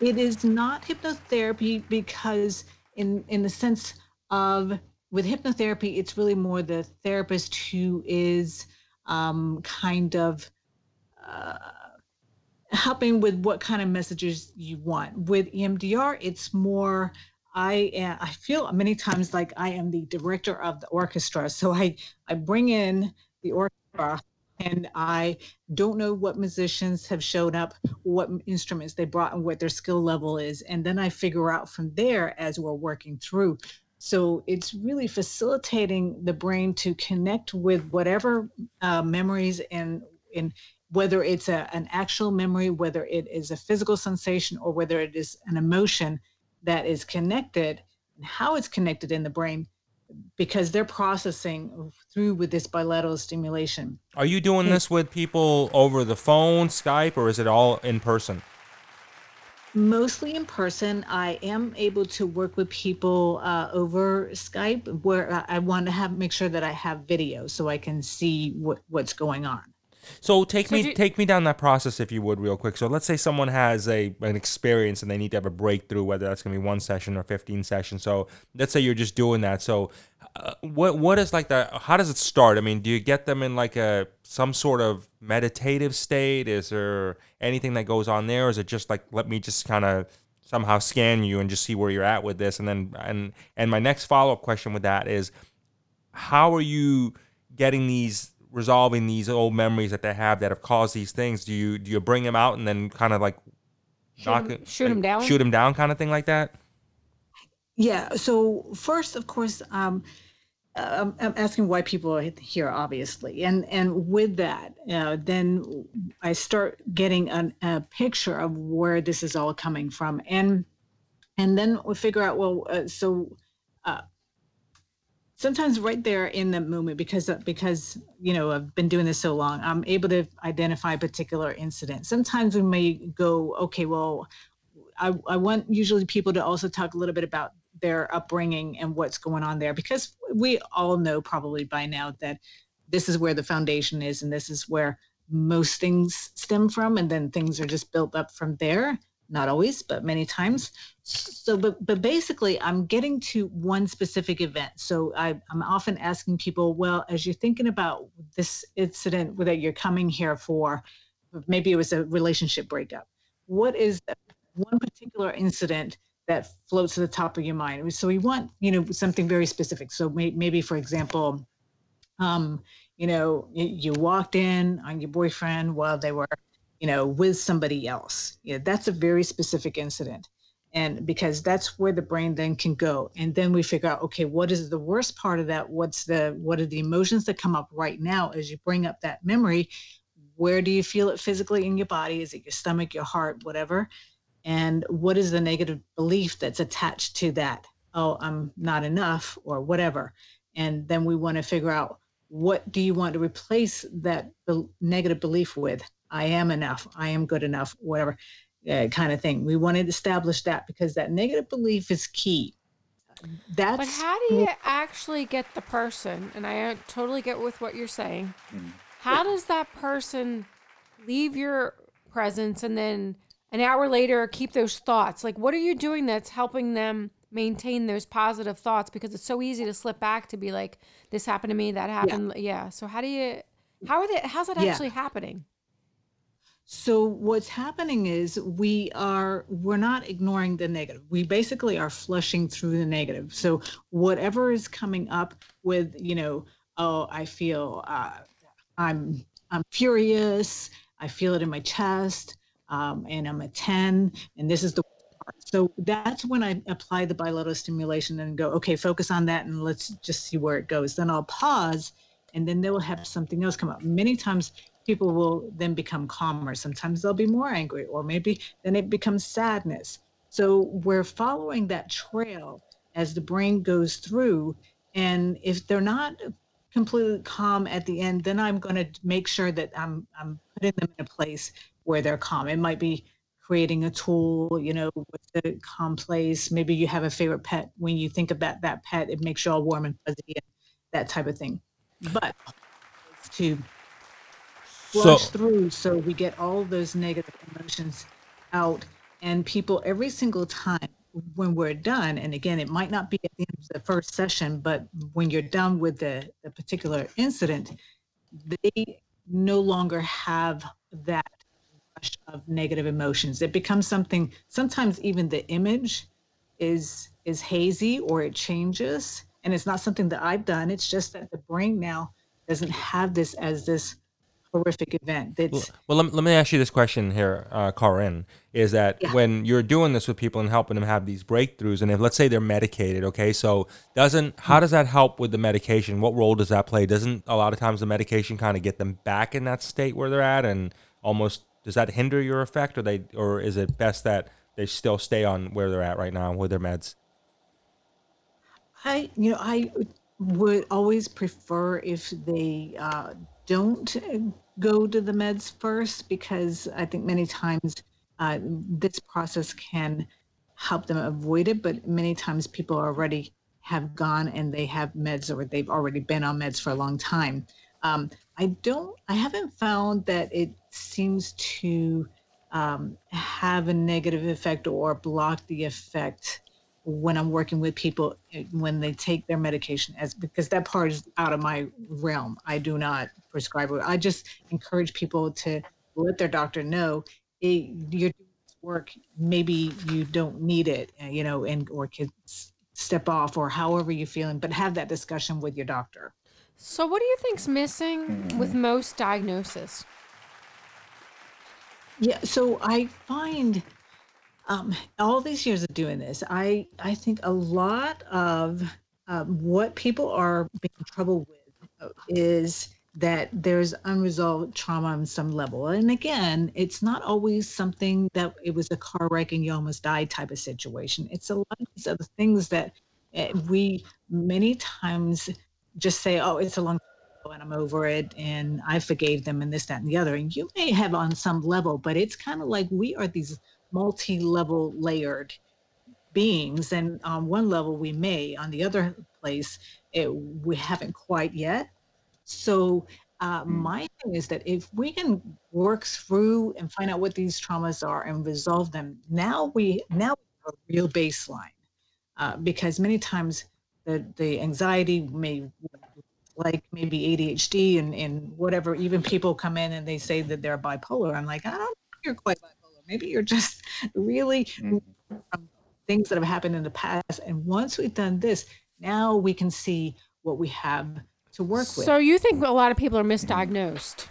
[SPEAKER 4] It is not hypnotherapy because, in in the sense of with hypnotherapy, it's really more the therapist who is um, kind of uh, helping with what kind of messages you want. With EMDR, it's more. I am, I feel many times like I am the director of the orchestra, so I I bring in the orchestra and I don't know what musicians have showed up, what instruments they brought, and what their skill level is. And then I figure out from there as we're working through. So it's really facilitating the brain to connect with whatever uh, memories and, and whether it's a, an actual memory, whether it is a physical sensation, or whether it is an emotion that is connected, and how it's connected in the brain, because they're processing through with this bilateral stimulation.
[SPEAKER 2] Are you doing this with people over the phone, Skype, or is it all in person?
[SPEAKER 4] Mostly in person. I am able to work with people uh, over Skype where I- I want to have make sure that I have video so I can see what, what's going on.
[SPEAKER 2] So take
[SPEAKER 3] So
[SPEAKER 2] me
[SPEAKER 3] do-
[SPEAKER 2] take me down that process if you would real quick. So let's say someone has a an experience and they need to have a breakthrough, whether that's going to be one session or fifteen sessions. So let's say you're just doing that. So uh, what what is like the how does it start? I mean, do you get them in like a some sort of meditative state? Is there anything that goes on there? Or is it just like let me just kind of somehow scan you and just see where you're at with this? And then and and my next follow up question with that is how are you getting these resolving these old memories that they have that have caused these things do you do you bring them out and then kind of like
[SPEAKER 3] Shoot
[SPEAKER 2] knock
[SPEAKER 3] 'em-
[SPEAKER 2] it
[SPEAKER 3] shoot 'em
[SPEAKER 2] like,
[SPEAKER 3] down?
[SPEAKER 2] shoot them down kind of thing like that
[SPEAKER 4] Yeah. So first, of course, um, uh, I'm asking why people are here, obviously, and and with that, uh, then I start getting an, a picture of where this is all coming from, and and then we figure out well, uh, so. Uh, sometimes right there in the moment because because you know i've been doing this so long i'm able to identify a particular incident sometimes we may go okay well I, I want usually people to also talk a little bit about their upbringing and what's going on there because we all know probably by now that this is where the foundation is and this is where most things stem from and then things are just built up from there. Not always but many times. So but but basically i'm getting to one specific event. So I, i'm often asking people well as you're thinking about this incident that you're coming here for maybe it was a relationship breakup what is one particular incident that floats to the top of your mind. So we want you know something very specific. So may, maybe for example um you know you, you walked in on your boyfriend while they were you know with somebody else. Yeah that's a very specific incident. And because that's where the brain then can go. And then we figure out okay what is the worst part of that? What's the what are the emotions that come up right now as you bring up that memory? Where do you feel it physically in your body? Is it your stomach your heart whatever and what is the negative belief that's attached to that? Oh i'm not enough or whatever. And then we want to figure out what do you want to replace that bel negative belief with? I am enough i am good enough whatever uh, kind of thing. We want to establish that because that negative belief is key. That's
[SPEAKER 3] But how do you actually get the person? And I uh, totally get with what you're saying. How does that person leave your presence and then an hour later keep those thoughts? Like, what are you doing that's helping them maintain those positive thoughts? Because it's so easy to slip back to be like, this happened to me, that happened. Yeah. So how do you, how are they, how's that
[SPEAKER 4] Yeah.
[SPEAKER 3] actually happening?
[SPEAKER 4] So what's happening is we are we're not ignoring the negative. We basically are flushing through the negative. So whatever is coming up with, you know, oh, I feel uh, I'm I'm furious. I feel it in my chest, um, and I'm a ten, and this is the. So that's when I apply the bilateral stimulation and go, okay, focus on that, and let's just see where it goes. Then I'll pause, and then they will have something else come up. Many times people will then become calmer. Sometimes they'll be more angry, or maybe then it becomes sadness. So we're following that trail as the brain goes through. And if they're not completely calm at the end, then I'm going to make sure that I'm I'm putting them in a place where they're calm. It might be creating a tool, you know, with a calm place. Maybe you have a favorite pet. When you think about that pet, it makes you all warm and fuzzy and that type of thing. But to flush
[SPEAKER 2] So-
[SPEAKER 4] through so we get all those negative emotions out and people every single time when we're done and again it might not be at the end of the first session but when you're done with the, the particular incident they no longer have that rush of negative emotions it becomes something sometimes even the image is is hazy or it changes and it's not something that i've done it's just that the brain now doesn't have this as this horrific event
[SPEAKER 2] Well,
[SPEAKER 4] that's
[SPEAKER 2] well let, let me ask you this question here, uh, Corinne. Is that
[SPEAKER 4] Yeah.
[SPEAKER 2] when you're doing this with people and helping them have these breakthroughs, and if let's say they're medicated, okay, so doesn't how does that help with the medication? What role does that play? Doesn't a lot of times the medication kind of get them back in that state where they're at, and almost does that hinder your effect, or they, or is it best that they still stay on where they're at right now with their meds?
[SPEAKER 4] I, you know, I would always prefer if they uh, don't go to the meds first because I think many times uh, this process can help them avoid it, but many times people already have gone and they have meds or they've already been on meds for a long time. Um, I don't, I haven't found that it seems to um, have a negative effect or block the effect when I'm working with people eh, when they take their medication as because that part is out of my realm. I do not prescribe it. I just encourage people to let their doctor know hey, you're doing this work. Maybe you don't need it, eh, you know, and or can step off or however you're feeling, but have that discussion with your doctor.
[SPEAKER 3] So, what do you think's missing with most diagnosis?
[SPEAKER 4] Yeah, so I find um, all these years of doing this, I I think a lot of um, what people are being troubled with is that there's unresolved trauma on some level. And again, it's not always something that it was a car wreck and you almost died type of situation. It's a lot of these other things that uh, we many times just say, "Oh, it's a long." Time ago And I'm over it, and I forgave them, and this, that, and the other. And you may have on some level, but it's kind of like we are these multi-level layered beings and on one level we may on the other place it, we haven't quite yet so uh, my thing is that if we can work through and find out what these traumas are and resolve them now we now we have a real baseline uh, because many times the, the anxiety may like maybe ADHD and, and whatever even people come in and they say that they're bipolar I'm like I don't think you're quite bipolar maybe you're just really
[SPEAKER 6] Mhm.
[SPEAKER 4] things that have happened in the past. And once we've done this, now we can see what we have to work with.
[SPEAKER 3] So, you think a lot of people are misdiagnosed?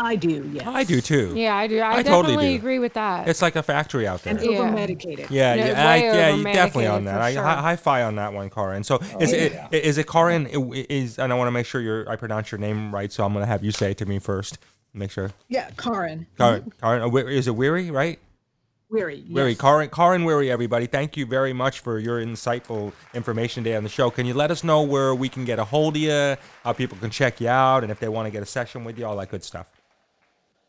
[SPEAKER 4] I do, yes.
[SPEAKER 2] I do too.
[SPEAKER 3] Yeah, I do. I,
[SPEAKER 2] I totally do.
[SPEAKER 3] agree with that.
[SPEAKER 2] It's like a factory out there.
[SPEAKER 4] And
[SPEAKER 3] Yeah.
[SPEAKER 4] over medicated.
[SPEAKER 2] Yeah,
[SPEAKER 3] No,
[SPEAKER 2] yeah, I,
[SPEAKER 3] way
[SPEAKER 2] yeah, you definitely
[SPEAKER 3] over-medicated
[SPEAKER 2] on that.
[SPEAKER 3] for
[SPEAKER 2] I hi- high five on that one, Corin. So is it
[SPEAKER 6] yeah.
[SPEAKER 2] is it Corin? i- Is and I want to make sure you're I pronounce your name right. So I'm gonna have you say it to me first. Make sure.
[SPEAKER 4] Yeah, Karin.
[SPEAKER 2] Corin, Corin, uh, is it Weiri, right?
[SPEAKER 4] Weiri.
[SPEAKER 2] Weiri,
[SPEAKER 4] yes.
[SPEAKER 2] Corin, Corin Weiri, everybody. Thank you very much for your insightful information today on the show. Can you let us know where we can get a hold of you, how people can check you out, and if they want to get a session with you, all that good stuff?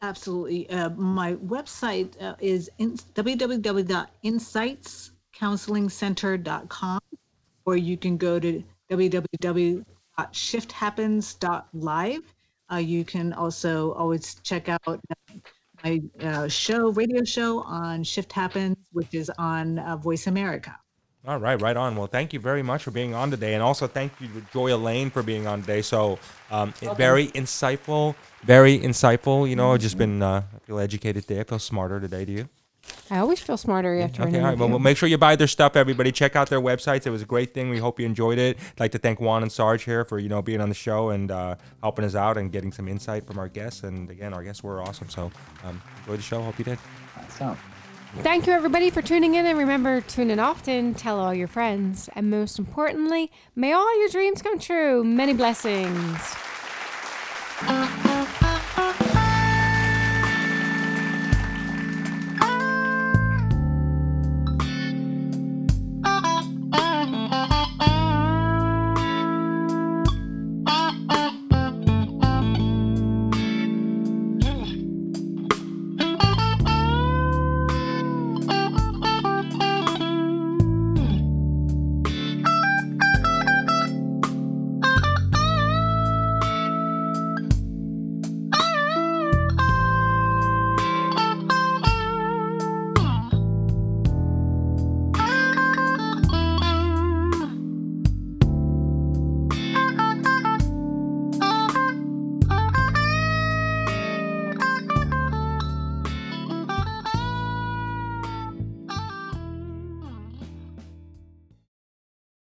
[SPEAKER 4] Absolutely. Uh, my website uh, is in, www.insightscounselingcenter.com, or you can go to www.shifthappens.live. Uh, you can also always check out my uh, show, radio show on Shift Happens, which is on uh, Voice America.
[SPEAKER 2] All right, right on. Well, thank you very much for being on today, and also thank you to Joy Elaine for being on today. So, um, it- very insightful, very insightful. You know, I've just been uh, I feel educated today. I feel smarter today. Do you?
[SPEAKER 3] I always feel smarter after an
[SPEAKER 2] Okay, all right. Well, well, make sure you buy their stuff, everybody. Check out their websites. It was a great thing. We hope you enjoyed it. I'd like to thank Juan and Sarge here for you know being on the show and uh, helping us out and getting some insight from our guests. And again, our guests were awesome. So um, enjoy the show. Hope you did.
[SPEAKER 6] So,
[SPEAKER 3] Thank you, everybody, for tuning in. And remember, tune in often, tell all your friends. And most importantly, may all your dreams come true. Many blessings.